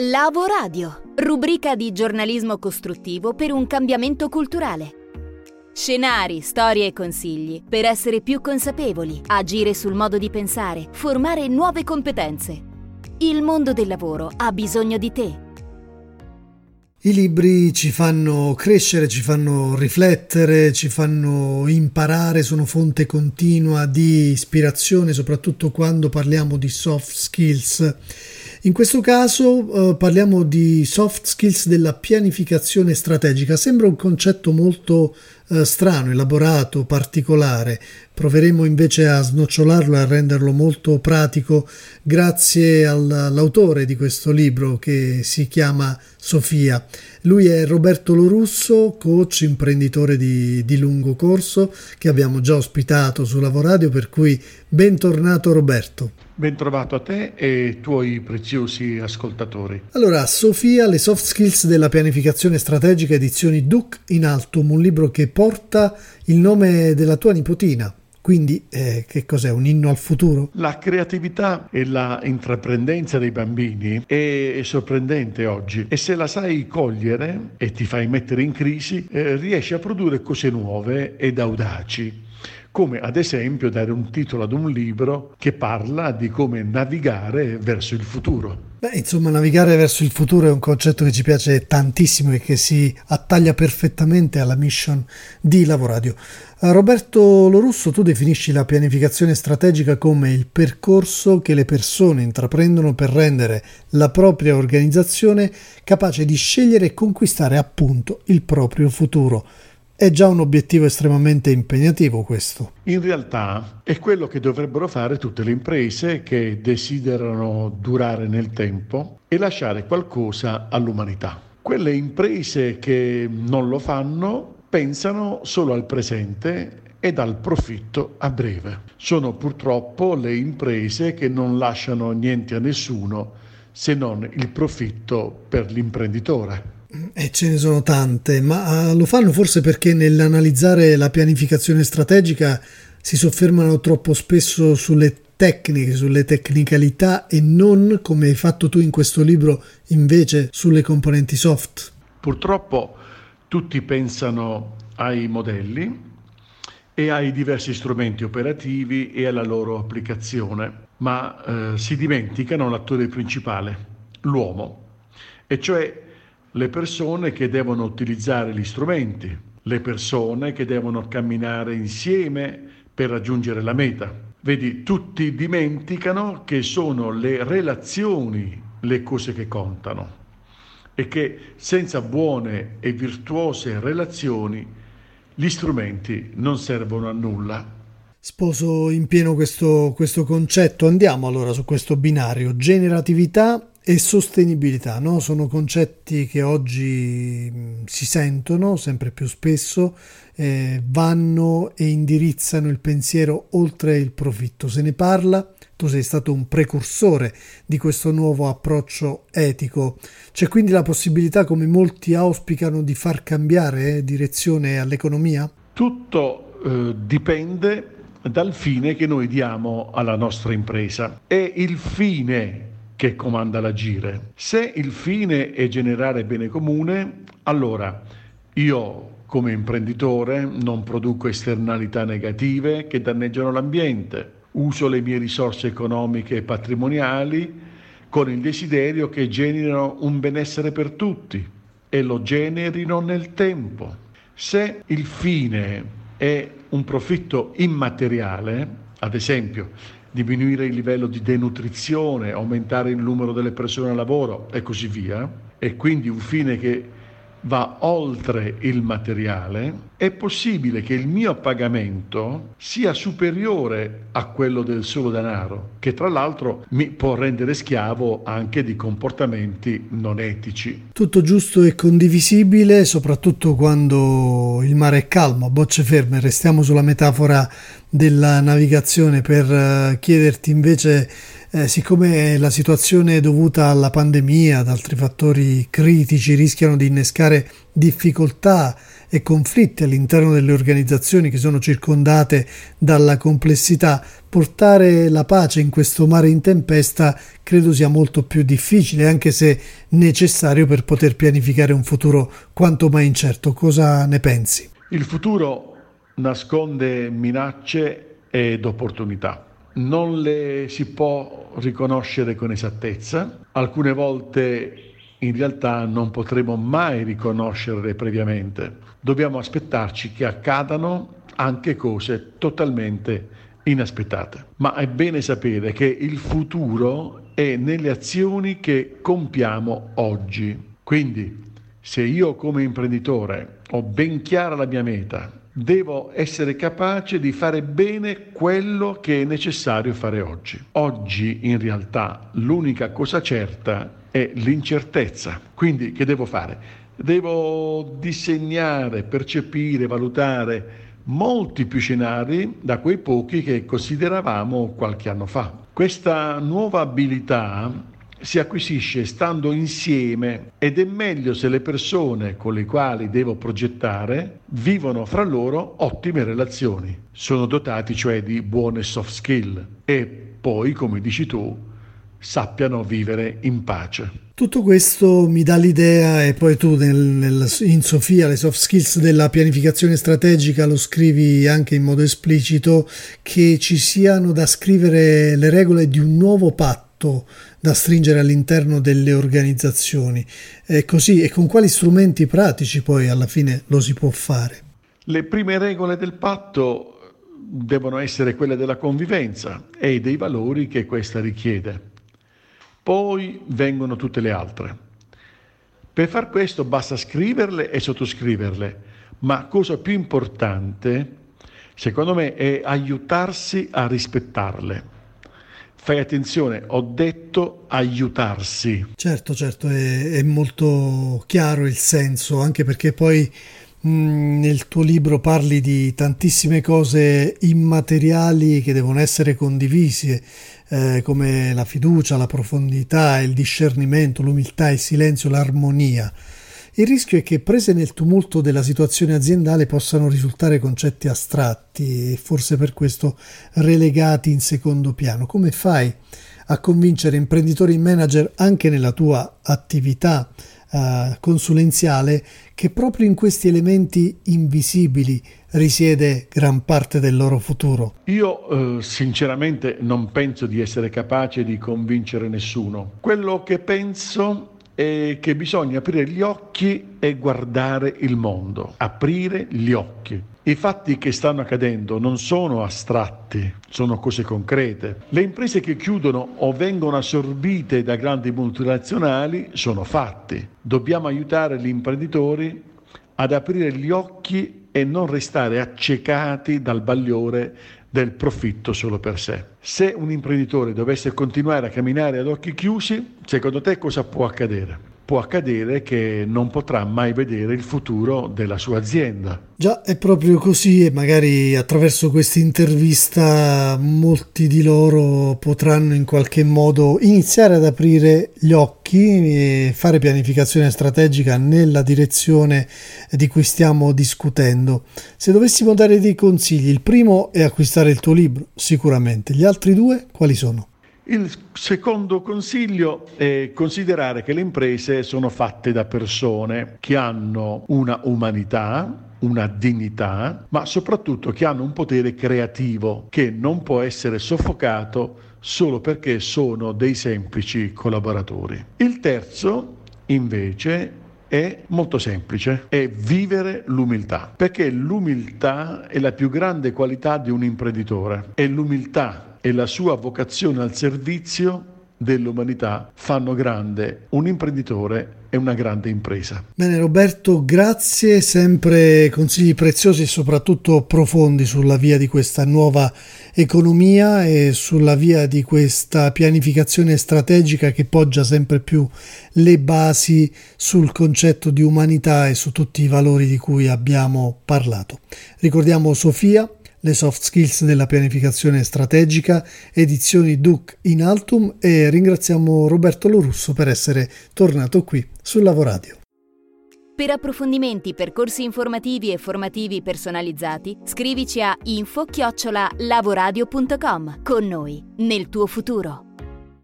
Lavo Radio, rubrica di giornalismo costruttivo per un cambiamento culturale. Scenari, storie e consigli per essere più consapevoli, agire sul modo di pensare, formare nuove competenze. Il mondo del lavoro ha bisogno di te. I libri ci fanno crescere, ci fanno riflettere, ci fanno imparare, sono fonte continua di ispirazione, soprattutto quando parliamo di soft skills in questo caso eh, parliamo di soft skills della pianificazione strategica. Sembra un concetto molto eh, strano, elaborato, particolare. Proveremo invece a snocciolarlo e a renderlo molto pratico grazie all'autore di questo libro che si chiama Sofia. Lui è Roberto Lorusso, coach imprenditore di, di lungo corso che abbiamo già ospitato su Lavoradio, per cui bentornato Roberto. Bentrovato a te e ai tuoi preziosi ascoltatori. Allora, Sofia, le soft skills della pianificazione strategica, edizioni Duc in Altum, un libro che porta il nome della tua nipotina. Quindi, eh, che cos'è? Un inno al futuro? La creatività e la intraprendenza dei bambini è sorprendente oggi e se la sai cogliere e ti fai mettere in crisi, eh, riesci a produrre cose nuove ed audaci come ad esempio dare un titolo ad un libro che parla di come navigare verso il futuro. Beh, insomma, navigare verso il futuro è un concetto che ci piace tantissimo e che si attaglia perfettamente alla mission di Lavoradio. Eh, Roberto Lorusso, tu definisci la pianificazione strategica come il percorso che le persone intraprendono per rendere la propria organizzazione capace di scegliere e conquistare appunto il proprio futuro. È già un obiettivo estremamente impegnativo questo. In realtà è quello che dovrebbero fare tutte le imprese che desiderano durare nel tempo e lasciare qualcosa all'umanità. Quelle imprese che non lo fanno pensano solo al presente ed al profitto a breve. Sono purtroppo le imprese che non lasciano niente a nessuno se non il profitto per l'imprenditore. E ce ne sono tante, ma uh, lo fanno forse perché nell'analizzare la pianificazione strategica si soffermano troppo spesso sulle tecniche, sulle tecnicalità e non, come hai fatto tu in questo libro, invece sulle componenti soft. Purtroppo tutti pensano ai modelli e ai diversi strumenti operativi e alla loro applicazione, ma eh, si dimenticano l'attore principale, l'uomo, e cioè le persone che devono utilizzare gli strumenti, le persone che devono camminare insieme per raggiungere la meta. Vedi, tutti dimenticano che sono le relazioni le cose che contano e che senza buone e virtuose relazioni gli strumenti non servono a nulla. Sposo in pieno questo, questo concetto. Andiamo allora su questo binario generatività e sostenibilità, no? sono concetti che oggi si sentono sempre più spesso, eh, vanno e indirizzano il pensiero oltre il profitto. Se ne parla, tu sei stato un precursore di questo nuovo approccio etico. C'è quindi la possibilità, come molti auspicano, di far cambiare eh, direzione all'economia? Tutto eh, dipende dal fine che noi diamo alla nostra impresa. È il fine che comanda l'agire. Se il fine è generare bene comune, allora io come imprenditore non produco esternalità negative che danneggiano l'ambiente, uso le mie risorse economiche e patrimoniali con il desiderio che generino un benessere per tutti e lo generino nel tempo. Se il fine è un profitto immateriale, ad esempio diminuire il livello di denutrizione, aumentare il numero delle persone al lavoro e così via, e quindi un fine che va oltre il materiale, è possibile che il mio pagamento sia superiore a quello del solo denaro, che tra l'altro mi può rendere schiavo anche di comportamenti non etici. Tutto giusto e condivisibile, soprattutto quando il mare è calmo, bocce ferme. Restiamo sulla metafora della navigazione per eh, chiederti invece eh, siccome la situazione dovuta alla pandemia, ad altri fattori critici, rischiano di innescare difficoltà e conflitti all'interno delle organizzazioni che sono circondate dalla complessità, portare la pace in questo mare in tempesta credo sia molto più difficile, anche se necessario per poter pianificare un futuro quanto mai incerto. Cosa ne pensi? Il futuro nasconde minacce ed opportunità. Non le si può riconoscere con esattezza, alcune volte in realtà non potremo mai riconoscerle previamente. Dobbiamo aspettarci che accadano anche cose totalmente inaspettate. Ma è bene sapere che il futuro è nelle azioni che compiamo oggi. Quindi, se io come imprenditore ho ben chiara la mia meta, devo essere capace di fare bene quello che è necessario fare oggi. Oggi in realtà l'unica cosa certa è l'incertezza. Quindi che devo fare? Devo disegnare, percepire, valutare molti più scenari da quei pochi che consideravamo qualche anno fa. Questa nuova abilità si acquisisce stando insieme ed è meglio se le persone con le quali devo progettare vivono fra loro ottime relazioni, sono dotati cioè di buone soft skill e poi, come dici tu, sappiano vivere in pace. Tutto questo mi dà l'idea, e poi tu nel, nel, in Sofia le soft skills della pianificazione strategica lo scrivi anche in modo esplicito, che ci siano da scrivere le regole di un nuovo patto da stringere all'interno delle organizzazioni. E così, e con quali strumenti pratici poi alla fine lo si può fare? Le prime regole del patto devono essere quelle della convivenza e dei valori che questa richiede poi vengono tutte le altre. Per far questo basta scriverle e sottoscriverle, ma cosa più importante, secondo me, è aiutarsi a rispettarle. Fai attenzione, ho detto aiutarsi. Certo, certo, è, è molto chiaro il senso, anche perché poi nel tuo libro parli di tantissime cose immateriali che devono essere condivise, eh, come la fiducia, la profondità, il discernimento, l'umiltà, il silenzio, l'armonia. Il rischio è che prese nel tumulto della situazione aziendale possano risultare concetti astratti e forse per questo relegati in secondo piano. Come fai a convincere imprenditori e manager anche nella tua attività uh, consulenziale che proprio in questi elementi invisibili risiede gran parte del loro futuro. Io eh, sinceramente non penso di essere capace di convincere nessuno. Quello che penso è che bisogna aprire gli occhi e guardare il mondo, aprire gli occhi. I fatti che stanno accadendo non sono astratti, sono cose concrete. Le imprese che chiudono o vengono assorbite da grandi multinazionali sono fatti. Dobbiamo aiutare gli imprenditori ad aprire gli occhi e non restare accecati dal bagliore del profitto solo per sé. Se un imprenditore dovesse continuare a camminare ad occhi chiusi, secondo te cosa può accadere? Può accadere che non potrà mai vedere il futuro della sua azienda. Già, è proprio così e magari attraverso questa intervista molti di loro potranno in qualche modo iniziare ad aprire gli occhi e fare pianificazione strategica nella direzione di cui stiamo discutendo. Se dovessimo dare dei consigli, il primo è acquistare il tuo libro, sicuramente. Gli altri due quali sono? Il secondo consiglio è considerare che le imprese sono fatte da persone che hanno una umanità, una dignità, ma soprattutto che hanno un potere creativo che non può essere soffocato solo perché sono dei semplici collaboratori. Il terzo, invece, è molto semplice, è vivere l'umiltà, perché l'umiltà è la più grande qualità di un imprenditore, è l'umiltà e la sua vocazione al servizio dell'umanità fanno grande un imprenditore e una grande impresa. Bene Roberto, grazie, sempre consigli preziosi e soprattutto profondi sulla via di questa nuova economia e sulla via di questa pianificazione strategica che poggia sempre più le basi sul concetto di umanità e su tutti i valori di cui abbiamo parlato. Ricordiamo Sofia le soft skills della pianificazione strategica, edizioni Duc in Altum e ringraziamo Roberto Lorusso per essere tornato qui su Lavoradio. Per approfondimenti, percorsi informativi e formativi personalizzati, scrivici a info-lavoradio.com. Con noi, nel tuo futuro.